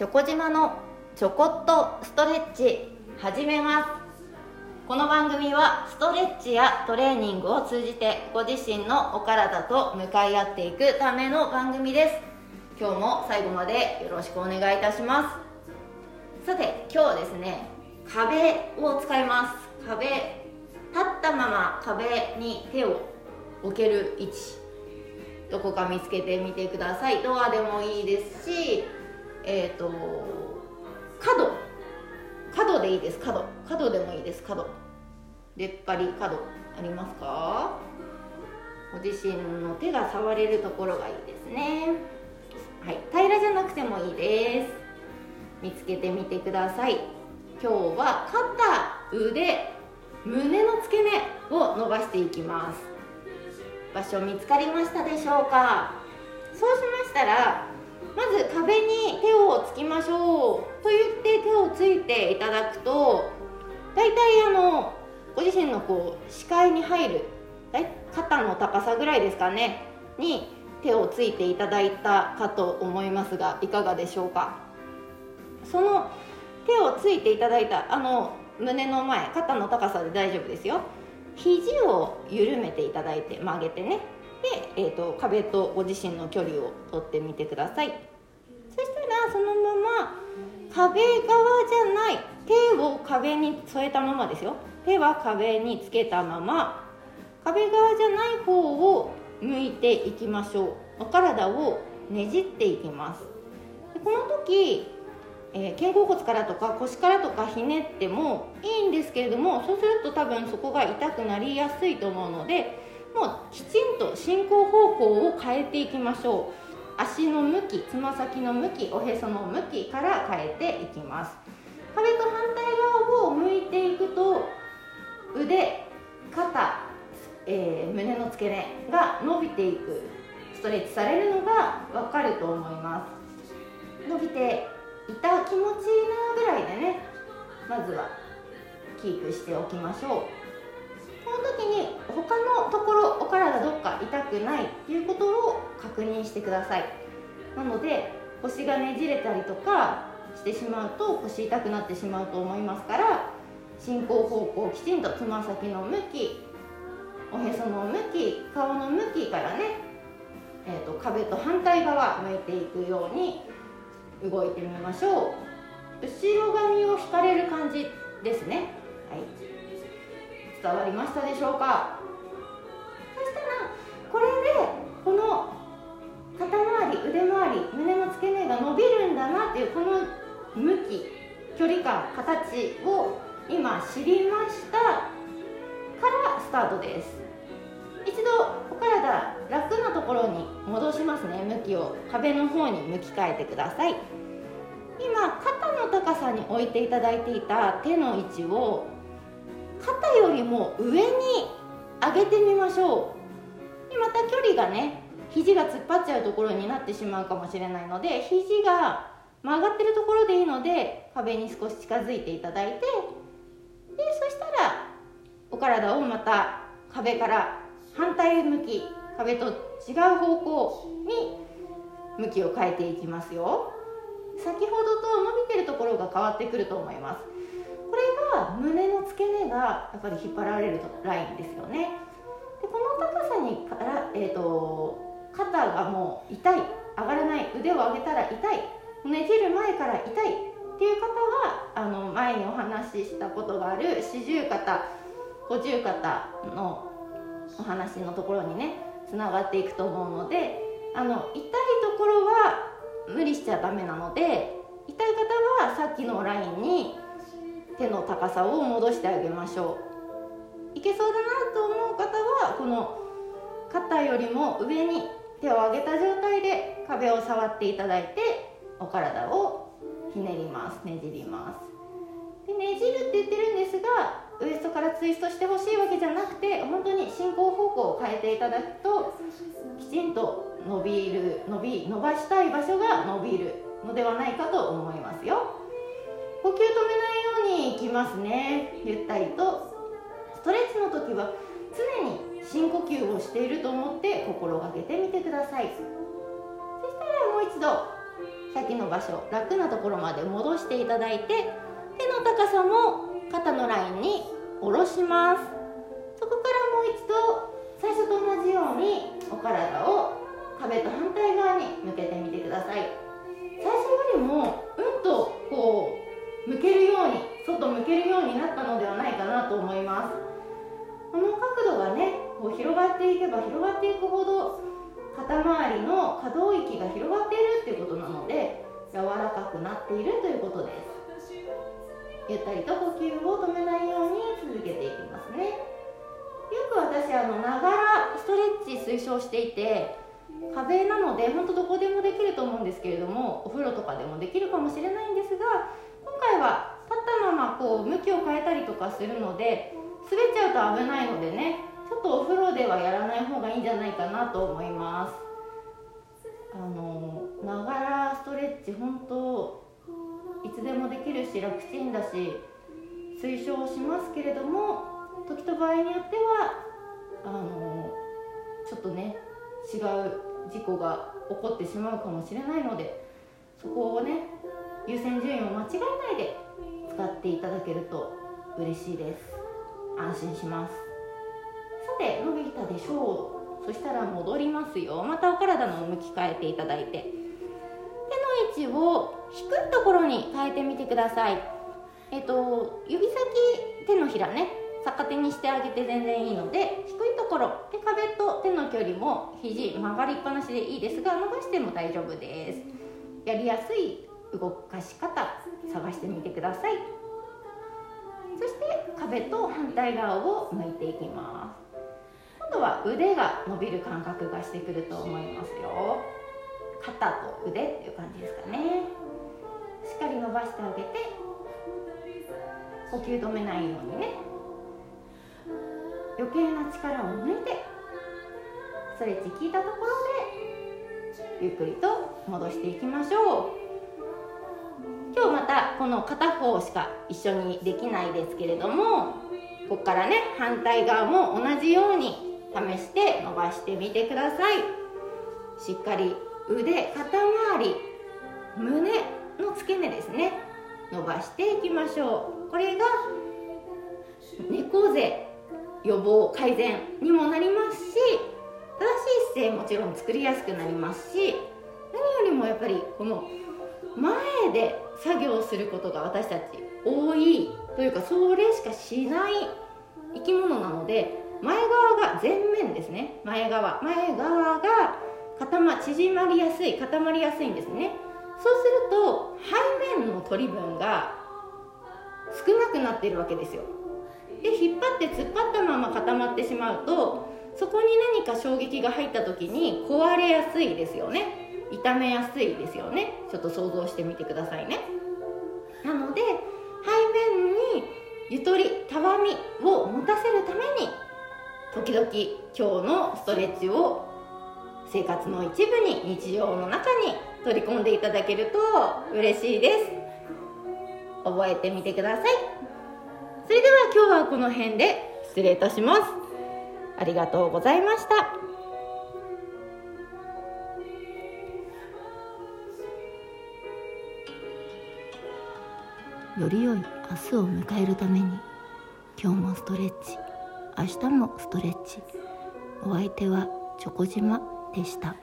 チョコ島のちょこっとストレッチ始めますこの番組はストレッチやトレーニングを通じてご自身のお体と向かい合っていくための番組です。今日も最後までよろしくお願いいたします。さて今日はですね壁を使います。壁立ったまま壁に手を置ける位置。どこか見つけてみてください。ドアでもいいですしえっ、ー、と角。角でいいです角。角でもいいです角。出っ張り角。ありますか？ご自身の手が触れるところがいいですね。はい。平らじゃなくてもいいです。見つけてみてください。今日は肩腕胸の付け根を伸ばしていきます。場所見つかりましたでしょうか？そうしましたらまず壁に手をつきましょうと言って手をついていただくと大体あのご自身のこう視界に入る肩の高さぐらいですかねに手をついていただいたかと思いますがいかがでしょうか？その手をついていただいたあの胸の前肩の高さで大丈夫ですよ。肘を緩めていただいて曲げてね。で、えーと、壁とご自身の距離を取ってみてください。そしたらそのまま壁側じゃない手を壁に添えたままですよ。手は壁につけたまま壁側じゃない方を向いていきましょう。お体をねじっていきます。でこの時えー、肩甲骨からとか腰からとかひねってもいいんですけれどもそうすると多分そこが痛くなりやすいと思うのでもうきちんと進行方向を変えていきましょう。足の向きつま先の向きおへその向きから変えていきます。壁と反対側を向いていくと腕肩、えー、胸の付け根が伸びていく。ストレッチされるのが分かると思います。伸びていた気持ちいいなぐらいでねまずはキープしておきましょう。この時に他のところお体どっか痛くないっていうことを確認してください。なので腰がねじれたりとかしてしまうと腰痛くなってしまうと思いますから進行方向をきちんとつま先の向きおへその向き顔の向きからね、えーと壁と反対側向いていくように動いてみましょう。後ろ髪を引かれる感じですね。はい。伝わりましたでしょうか？そしたらこれでこの肩周り腕周り胸の付け根が伸びるんだなっていうこの向き距離感形を今知りましたからスタートです。一度お体楽なところに戻しますね。向きを壁の方に向き替えてください。今肩の高さに置いていただいていた手の位置を肩よりも上に上げてみましょう。でまた距離がね肘が突っ張っちゃうところになってしまうかもしれないので肘が曲がってるところでいいので壁に少し近づいていただいてでそしたらお体をまた壁から反対向き壁と違う方向に向きを変えていきますよ。先ほどと伸びてるところが変わってくると思います。胸の付け根がやっぱり引っ張られるラインですよね。でこの高さにから、えーと、肩がもう痛い上がらない腕を上げたら痛いねじる前から痛いっていう方はあの前にお話ししたことがある四十肩五十肩のお話のところにねつながっていくと思うのであの痛いところは無理しちゃダメなので痛い方はさっきのラインに手の高さを戻してあげましょう。いけそうだなと思う方はこの肩よりも上に手を上げた状態で壁を触っていただいてお体をひねりますねじります。でねじるって言ってるんですがウエストからツイストしてほしいわけじゃなくて本当に進行方向を変えていただくときちんと伸びる伸び伸ばしたい場所が伸びるのではないかと思いますよ。呼吸止めないようにいきますね。ゆったりと。ストレッチの時は常に深呼吸をしていると思って心がけてみてください。そしたらもう一度さっきの場所楽なところまで戻していただいて手の高さも肩のラインに下ろします。そこからもう一度最初と同じようにお体を壁と反対側に向けてみてください。最初よりもうんとこう向けるように外向けるようになったのではないかなと思います。この角度がねこう広がっていけば広がっていくほど肩周りの可動域が広がっているっていうことなので柔らかくなっているということです。ゆったりと呼吸を止めないように続けていきますね。よく私あのながらストレッチ推奨していて壁なので本当どこでもできると思うんですけれどもお風呂とかでもできるかもしれないんですがは立ったままこう向きを変えたりとかするので滑っちゃうと危ないのでねちょっとお風呂ではやらない方がいいんじゃないかなと思います。あのながらストレッチ本当いつでもできるし楽ちんだし推奨しますけれども時と場合によってはあのちょっとね違う事故が起こってしまうかもしれないのでそこをね優先順位を間違えないで使っていただけると嬉しいです。安心します。さて伸びたでしょう。そしたら戻りますよ。またお体の向き変えていただいて。手の位置を低いところに変えてみてください。えっと指先手のひらね。逆手にしてあげて全然いいので低いところで壁と手の距離も肘曲がりっぱなしでいいですが伸ばしても大丈夫です。やりやすい動かし方探してみてください。そして壁と反対側を向いていきます。今度は腕が伸びる感覚がしてくると思いますよ。肩と腕っていう感じですかね。しっかり伸ばしてあげて呼吸止めないようにね。余計な力を抜いてストレッチ効いたところでゆっくりと戻していきましょう。この片方しか一緒にできないですけれどもここからね反対側も同じように試して伸ばしてみてください。しっかり腕肩周り胸の付け根ですね伸ばしていきましょう。これが猫背予防改善にもなりますし正しい姿勢もちろん作りやすくなりますし何よりもやっぱりこの前で作業することが私たち多いというかそれしかしない生き物なので前側が前面ですね。前側。前側が固ま縮まりやすい固まりやすいんですね。そうすると背面の取り分が少なくなっているわけですよ。で引っ張って突っ張ったまま固まってしまうとそこに何か衝撃が入った時に壊れやすいですよね。痛めやすいですよね。ちょっと想像してみてくださいね。なので背面にゆとりたわみを持たせるために時々今日のストレッチを生活の一部に日常の中に取り込んでいただけると嬉しいです。覚えてみてください。それでは今日はこの辺で失礼いたします。ありがとうございました。より良い明日を迎えるために今日もストレッチ明日もストレッチお相手はチョコ島でした。